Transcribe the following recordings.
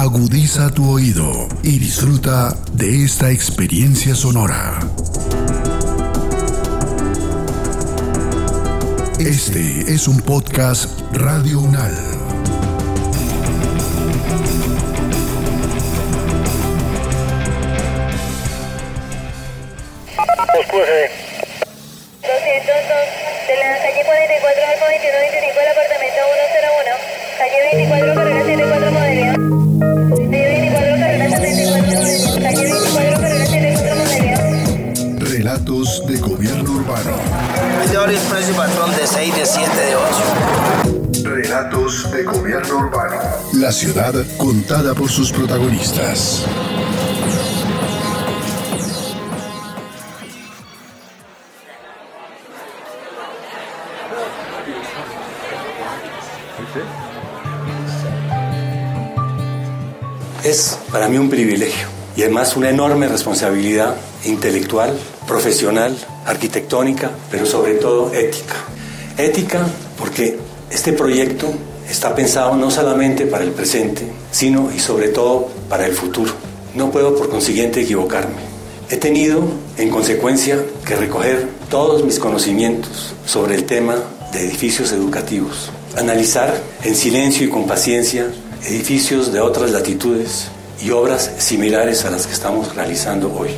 Agudiza tu oído y disfruta de esta experiencia sonora. Este es un podcast Radio Unal. Oscure. 202 de la calle 44 al 2125 del apartamento 101. Calle 24 Relatos de gobierno urbano. Es de ahora el precio patrón de 6, de 7, de 8. Relatos de gobierno urbano. La ciudad contada por sus protagonistas. Es para mí un privilegio y además una enorme responsabilidad intelectual, profesional, arquitectónica, pero sobre todo ética. Ética porque este proyecto está pensado no solamente para el presente, sino y sobre todo para el futuro. No puedo por consiguiente equivocarme. He tenido, en consecuencia, que recoger todos mis conocimientos sobre el tema de edificios educativos, analizar en silencio y con paciencia edificios de otras latitudes y obras similares a las que estamos realizando hoy.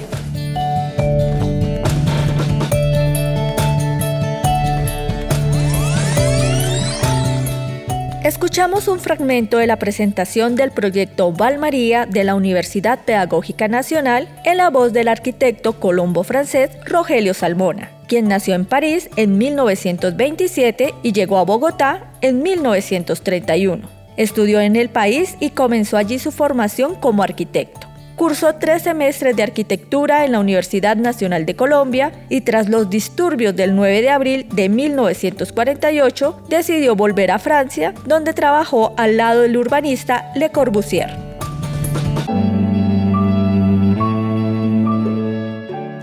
Escuchamos un fragmento de la presentación del proyecto Valmaría de la Universidad Pedagógica Nacional en la voz del arquitecto colombo-francés Rogelio Salmona, quien nació en París en 1927 y llegó a Bogotá en 1931. Estudió en el país y comenzó allí su formación como arquitecto. Cursó tres semestres de arquitectura en la Universidad Nacional de Colombia y tras los disturbios del 9 de abril de 1948 decidió volver a Francia, donde trabajó al lado del urbanista Le Corbusier.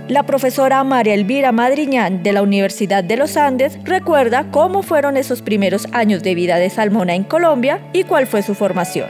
La profesora María Elvira Madriñán de la Universidad de los Andes recuerda cómo fueron esos primeros años de vida de Salmona en Colombia y cuál fue su formación.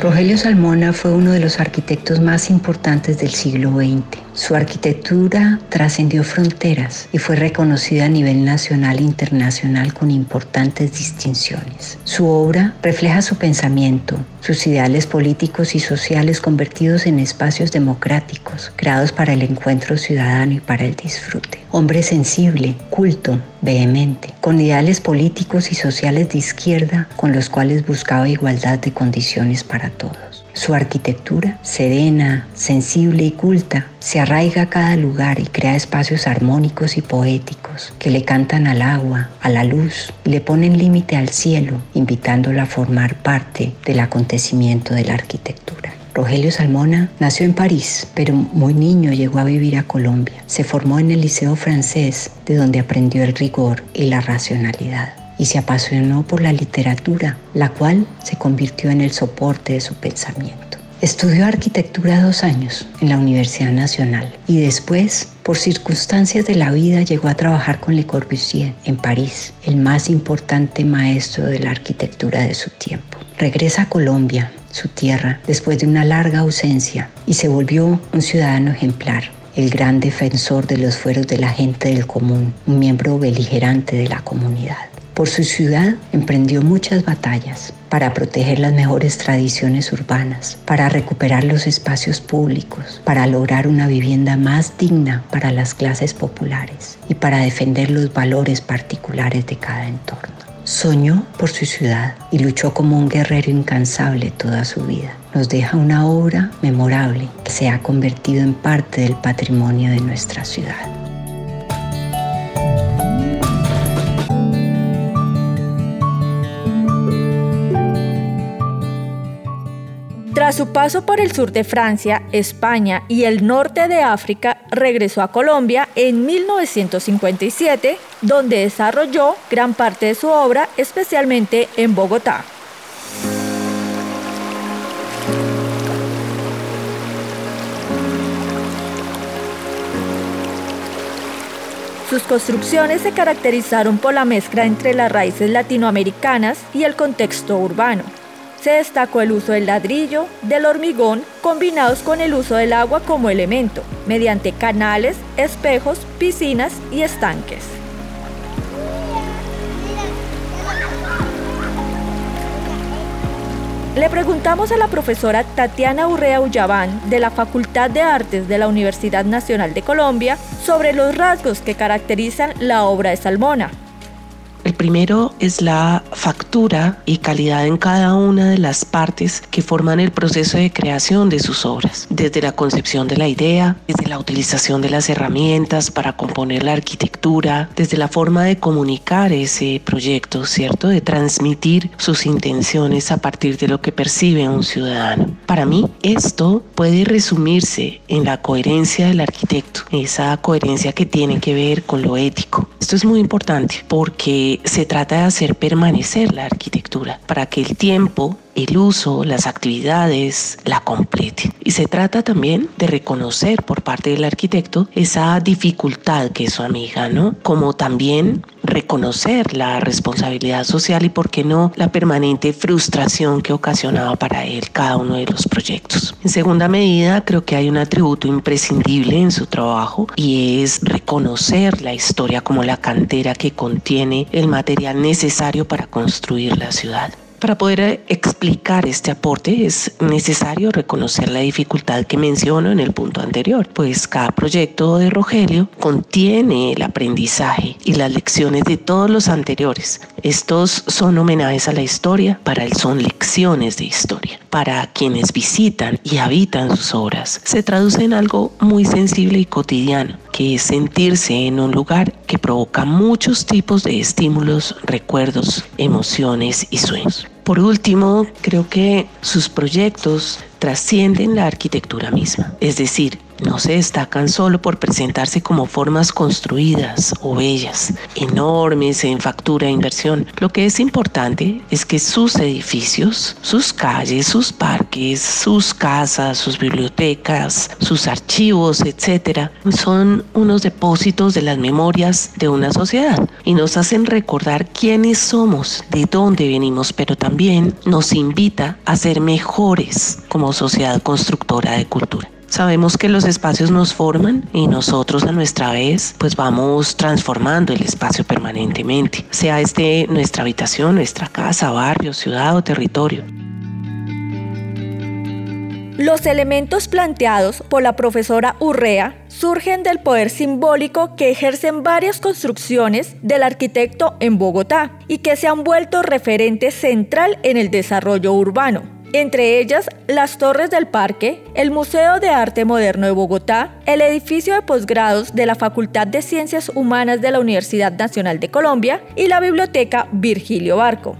Rogelio Salmona fue uno de los arquitectos más importantes del siglo XX. Su arquitectura trascendió fronteras y fue reconocida a nivel nacional e internacional con importantes distinciones. Su obra refleja su pensamiento, sus ideales políticos y sociales convertidos en espacios democráticos, creados para el encuentro ciudadano y para el disfrute. Hombre sensible, culto, vehemente, con ideales políticos y sociales de izquierda con los cuales buscaba igualdad de condiciones para todos. Su arquitectura, serena, sensible y culta, se arraiga a cada lugar y crea espacios armónicos y poéticos que le cantan al agua, a la luz le ponen límite al cielo, invitándolo a formar parte del acontecimiento de la arquitectura. Rogelio Salmona nació en París, pero muy niño llegó a vivir a Colombia. Se formó en el Liceo francés, de donde aprendió el rigor y la racionalidad y se apasionó por la literatura, la cual se convirtió en el soporte de su pensamiento. Estudió arquitectura dos años en la Universidad Nacional y después, por circunstancias de la vida, llegó a trabajar con Le Corbusier en París, el más importante maestro de la arquitectura de su tiempo. Regresa a Colombia, su tierra, después de una larga ausencia y se volvió un ciudadano ejemplar, el gran defensor de los fueros de la gente del común, un miembro beligerante de la comunidad. Por su ciudad emprendió muchas batallas para proteger las mejores tradiciones urbanas, para recuperar los espacios públicos, para lograr una vivienda más digna para las clases populares y para defender los valores particulares de cada entorno. Soñó por su ciudad y luchó como un guerrero incansable toda su vida. Nos deja una obra memorable que se ha convertido en parte del patrimonio de nuestra ciudad. Tras su paso por el sur de Francia, España y el norte de África, regresó a Colombia en 1957, donde desarrolló gran parte de su obra, especialmente en Bogotá. Sus construcciones se caracterizaron por la mezcla entre las raíces latinoamericanas y el contexto urbano. Se destacó el uso del ladrillo, del hormigón, combinados con el uso del agua como elemento, mediante canales, espejos, piscinas y estanques. Le preguntamos a la profesora Tatiana Urrea Ullabán de la Facultad de Artes de la Universidad Nacional de Colombia sobre los rasgos que caracterizan la obra de Salmona. El primero es la factura y calidad en cada una de las partes que forman el proceso de creación de sus obras, desde la concepción de la idea, desde la utilización de las herramientas para componer la arquitectura, desde la forma de comunicar ese proyecto, ¿cierto? De transmitir sus intenciones a partir de lo que percibe un ciudadano. Para mí, esto puede resumirse en la coherencia del arquitecto, esa coherencia que tiene que ver con lo ético. Esto es muy importante porque se trata de hacer permanecer la arquitectura para que el tiempo el uso, las actividades, la complete. Y se trata también de reconocer por parte del arquitecto esa dificultad que es su amiga, ¿no? Como también reconocer la responsabilidad social y, por qué no, la permanente frustración que ocasionaba para él cada uno de los proyectos. En segunda medida, creo que hay un atributo imprescindible en su trabajo y es reconocer la historia como la cantera que contiene el material necesario para construir la ciudad. Para poder eh, explicar este aporte es necesario reconocer la dificultad que menciono en el punto anterior, pues cada proyecto de Rogelio contiene el aprendizaje y las lecciones de todos los anteriores. Estos son homenajes a la historia, para él son lecciones de historia. Para quienes visitan y habitan sus obras, se traduce en algo muy sensible y cotidiano, que es sentirse en un lugar que provoca muchos tipos de estímulos, recuerdos, emociones y sueños. Por último, creo que sus proyectos trascienden la arquitectura misma, es decir, no se destacan solo por presentarse como formas construidas o bellas, enormes en factura e inversión. Lo que es importante es que sus edificios, sus calles, sus parques, sus casas, sus bibliotecas, sus archivos, etcétera, son unos depósitos de las memorias de una sociedad y nos hacen recordar quiénes somos, de dónde venimos, pero también nos invita a ser mejores como sociedad constructora de cultura. Sabemos que los espacios nos forman y nosotros a nuestra vez pues vamos transformando el espacio permanentemente, sea este nuestra habitación, nuestra casa, barrio, ciudad o territorio. Los elementos planteados por la profesora Urrea surgen del poder simbólico que ejercen varias construcciones del arquitecto en Bogotá y que se han vuelto referente central en el desarrollo urbano entre ellas las Torres del Parque, el Museo de Arte Moderno de Bogotá, el edificio de posgrados de la Facultad de Ciencias Humanas de la Universidad Nacional de Colombia y la Biblioteca Virgilio Barco.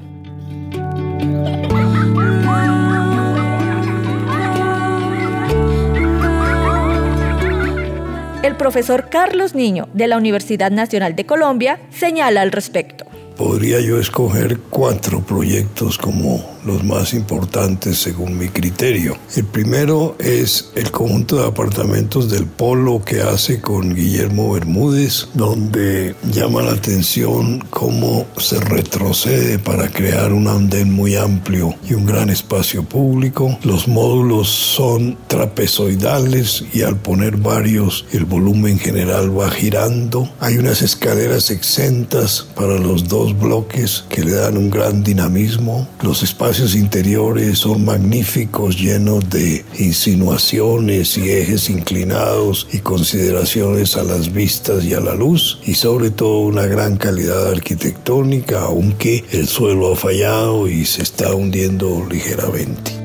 El profesor Carlos Niño de la Universidad Nacional de Colombia señala al respecto. Podría yo escoger cuatro proyectos como los más importantes según mi criterio. El primero es el conjunto de apartamentos del Polo que hace con Guillermo Bermúdez, donde llama la atención cómo se retrocede para crear un andén muy amplio y un gran espacio público. Los módulos son trapezoidales y al poner varios el volumen general va girando. Hay unas escaleras exentas para los dos bloques que le dan un gran dinamismo. Los espacios espacios interiores son magníficos, llenos de insinuaciones y ejes inclinados y consideraciones a las vistas y a la luz, y sobre todo una gran calidad arquitectónica, aunque el suelo ha fallado y se está hundiendo ligeramente.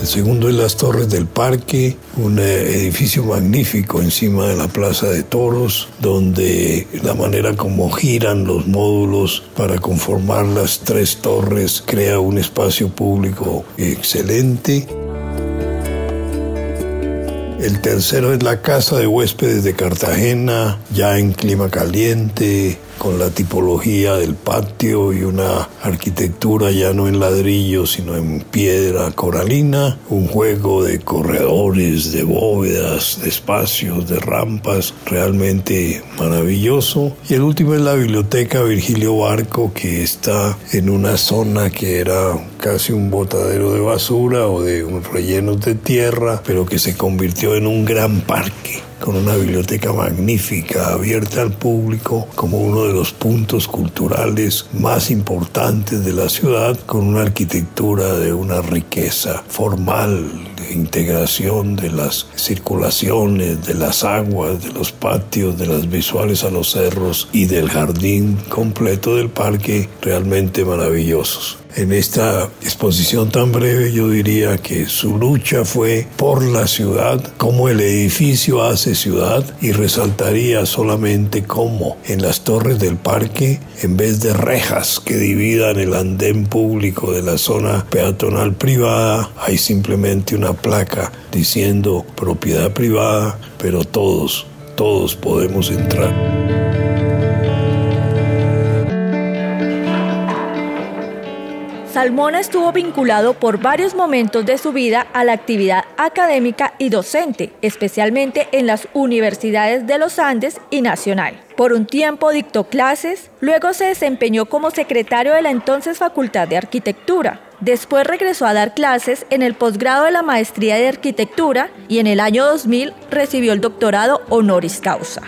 El segundo es las Torres del Parque, un eh, edificio magnífico encima de la Plaza de Toros, donde la manera como giran los módulos para conformar las tres torres crea un espacio público excelente. El tercero es la casa de huéspedes de Cartagena, ya en clima caliente, con la tipología del patio y una arquitectura ya no en ladrillo, sino en piedra coralina, un juego de corredores, de bóvedas, de espacios, de rampas, realmente maravilloso. Y el último es la biblioteca Virgilio Barco, que está en una zona que era casi un botadero de basura o de rellenos de tierra, pero que se convirtió en un gran parque con una biblioteca magnífica, abierta al público, como uno de los puntos culturales más importantes de la ciudad, con una arquitectura de una riqueza formal, de integración de las circulaciones, de las aguas, de los patios, de las visuales a los cerros y del jardín completo del parque, realmente maravillosos. En esta exposición tan breve yo diría que su lucha fue por la ciudad, como el edificio hace ciudad y resaltaría solamente cómo en las torres del parque, en vez de rejas que dividan el andén público de la zona peatonal privada, hay simplemente una placa diciendo propiedad privada, pero todos, todos podemos entrar. Salmona estuvo vinculado por varios momentos de su vida a la actividad académica y docente, especialmente en las universidades de los Andes y Nacional. Por un tiempo dictó clases, luego se desempeñó como secretario de la entonces Facultad de Arquitectura. Después regresó a dar clases en el posgrado de la Maestría de Arquitectura y en el año 2000 recibió el doctorado honoris causa.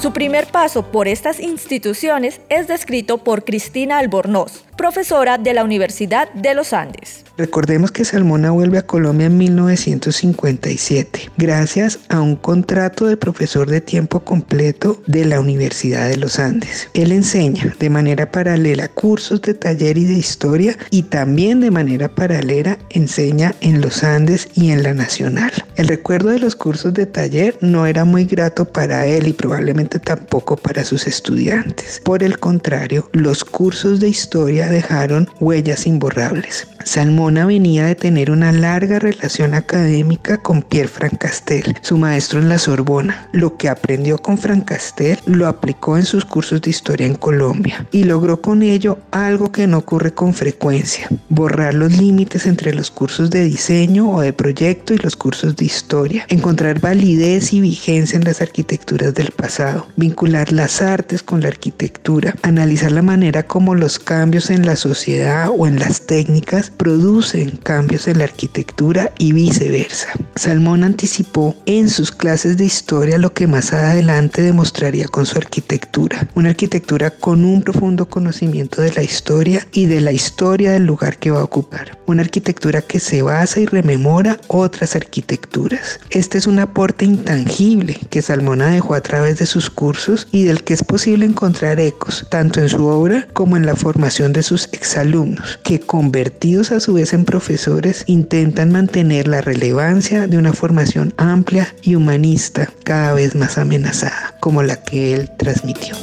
Su primer paso por estas instituciones es descrito por Cristina Albornoz, profesora de la Universidad de los Andes. Recordemos que Salmona vuelve a Colombia en 1957, gracias a un contrato de profesor de tiempo completo de la Universidad de los Andes. Él enseña de manera paralela cursos de taller y de historia y también de manera paralela enseña en los Andes y en la Nacional. El recuerdo de los cursos de taller no era muy grato para él y probablemente tampoco para sus estudiantes. Por el contrario, los cursos de historia dejaron huellas imborrables. Salmona venía de tener una larga relación académica con Pierre Francastel, su maestro en la Sorbona. Lo que aprendió con Francastel lo aplicó en sus cursos de historia en Colombia y logró con ello algo que no ocurre con frecuencia, borrar los límites entre los cursos de diseño o de proyecto y los cursos de historia, encontrar validez y vigencia en las arquitecturas del pasado, vincular las artes con la arquitectura, analizar la manera como los cambios en la sociedad o en las técnicas producen cambios en la arquitectura y viceversa. Salmón anticipó en sus clases de historia lo que más adelante demostraría con su arquitectura, una arquitectura con un profundo conocimiento de la historia y de la historia del lugar que va a ocupar, una arquitectura que se basa y rememora otras arquitecturas. Este es un aporte intangible que Salmona dejó a través de sus cursos y del que es posible encontrar ecos tanto en su obra como en la formación de sus exalumnos, que convertidos a su vez en profesores intentan mantener la relevancia de una formación amplia y humanista cada vez más amenazada, como la que él transmitió.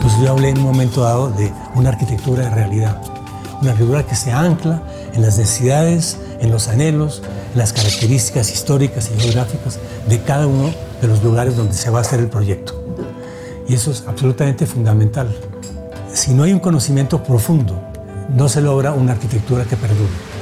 Pues yo hablé en un momento dado de una arquitectura de realidad, una arquitectura que se ancla en las necesidades, en los anhelos, en las características históricas y geográficas de cada uno de los lugares donde se va a hacer el proyecto. Y eso es absolutamente fundamental. Si no hay un conocimiento profundo, no se logra una arquitectura que perdure.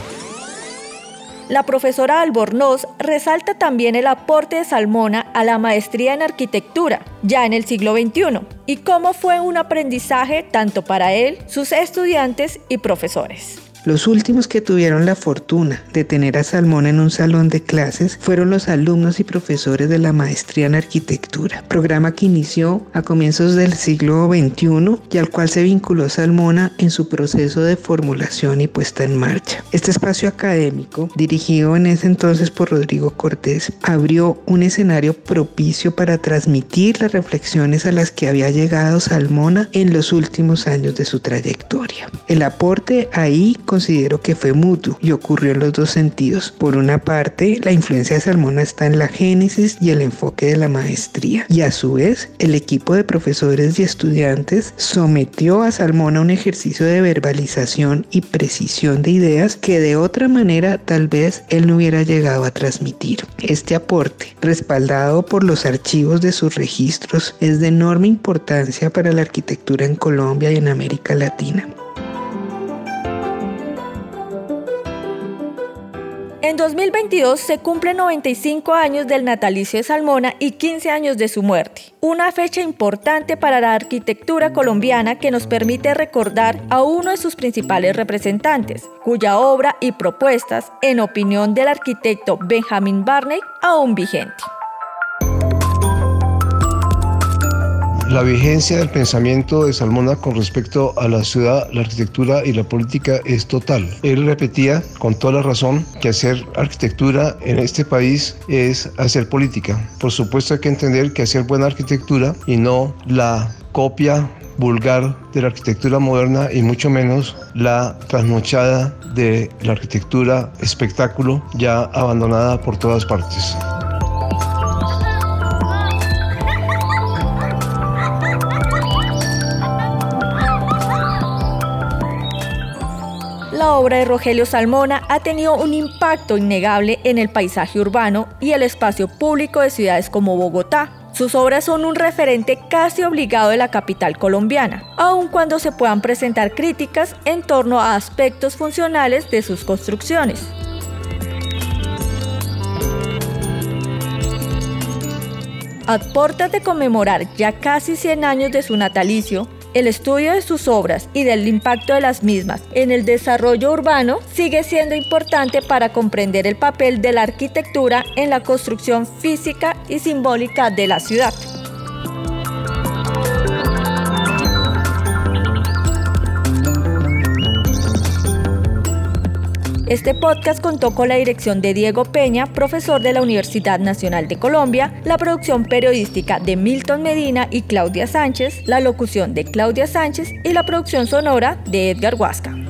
La profesora Albornoz resalta también el aporte de Salmona a la maestría en arquitectura, ya en el siglo XXI, y cómo fue un aprendizaje tanto para él, sus estudiantes y profesores. Los últimos que tuvieron la fortuna de tener a Salmón en un salón de clases fueron los alumnos y profesores de la maestría en arquitectura, programa que inició a comienzos del siglo XXI y al cual se vinculó Salmona en su proceso de formulación y puesta en marcha. Este espacio académico, dirigido en ese entonces por Rodrigo Cortés, abrió un escenario propicio para transmitir las reflexiones a las que había llegado Salmona en los últimos años de su trayectoria. El aporte ahí considero que fue mutuo y ocurrió en los dos sentidos. Por una parte, la influencia de Salmona está en la génesis y el enfoque de la maestría y a su vez el equipo de profesores y estudiantes sometió a Salmona un ejercicio de verbalización y precisión de ideas que de otra manera tal vez él no hubiera llegado a transmitir. Este aporte, respaldado por los archivos de sus registros, es de enorme importancia para la arquitectura en Colombia y en América Latina. En 2022 se cumplen 95 años del natalicio de Salmona y 15 años de su muerte. Una fecha importante para la arquitectura colombiana que nos permite recordar a uno de sus principales representantes, cuya obra y propuestas, en opinión del arquitecto Benjamin Barney, aún vigente. La vigencia del pensamiento de Salmona con respecto a la ciudad, la arquitectura y la política es total. Él repetía con toda la razón que hacer arquitectura en este país es hacer política. Por supuesto hay que entender que hacer buena arquitectura y no la copia vulgar de la arquitectura moderna y mucho menos la trasnochada de la arquitectura espectáculo ya abandonada por todas partes. Obra de Rogelio Salmona ha tenido un impacto innegable en el paisaje urbano y el espacio público de ciudades como Bogotá. Sus obras son un referente casi obligado de la capital colombiana, aun cuando se puedan presentar críticas en torno a aspectos funcionales de sus construcciones. A portas de conmemorar ya casi 100 años de su natalicio, el estudio de sus obras y del impacto de las mismas en el desarrollo urbano sigue siendo importante para comprender el papel de la arquitectura en la construcción física y simbólica de la ciudad. Este podcast contó con la dirección de Diego Peña, profesor de la Universidad Nacional de Colombia, la producción periodística de Milton Medina y Claudia Sánchez, la locución de Claudia Sánchez y la producción sonora de Edgar Huasca.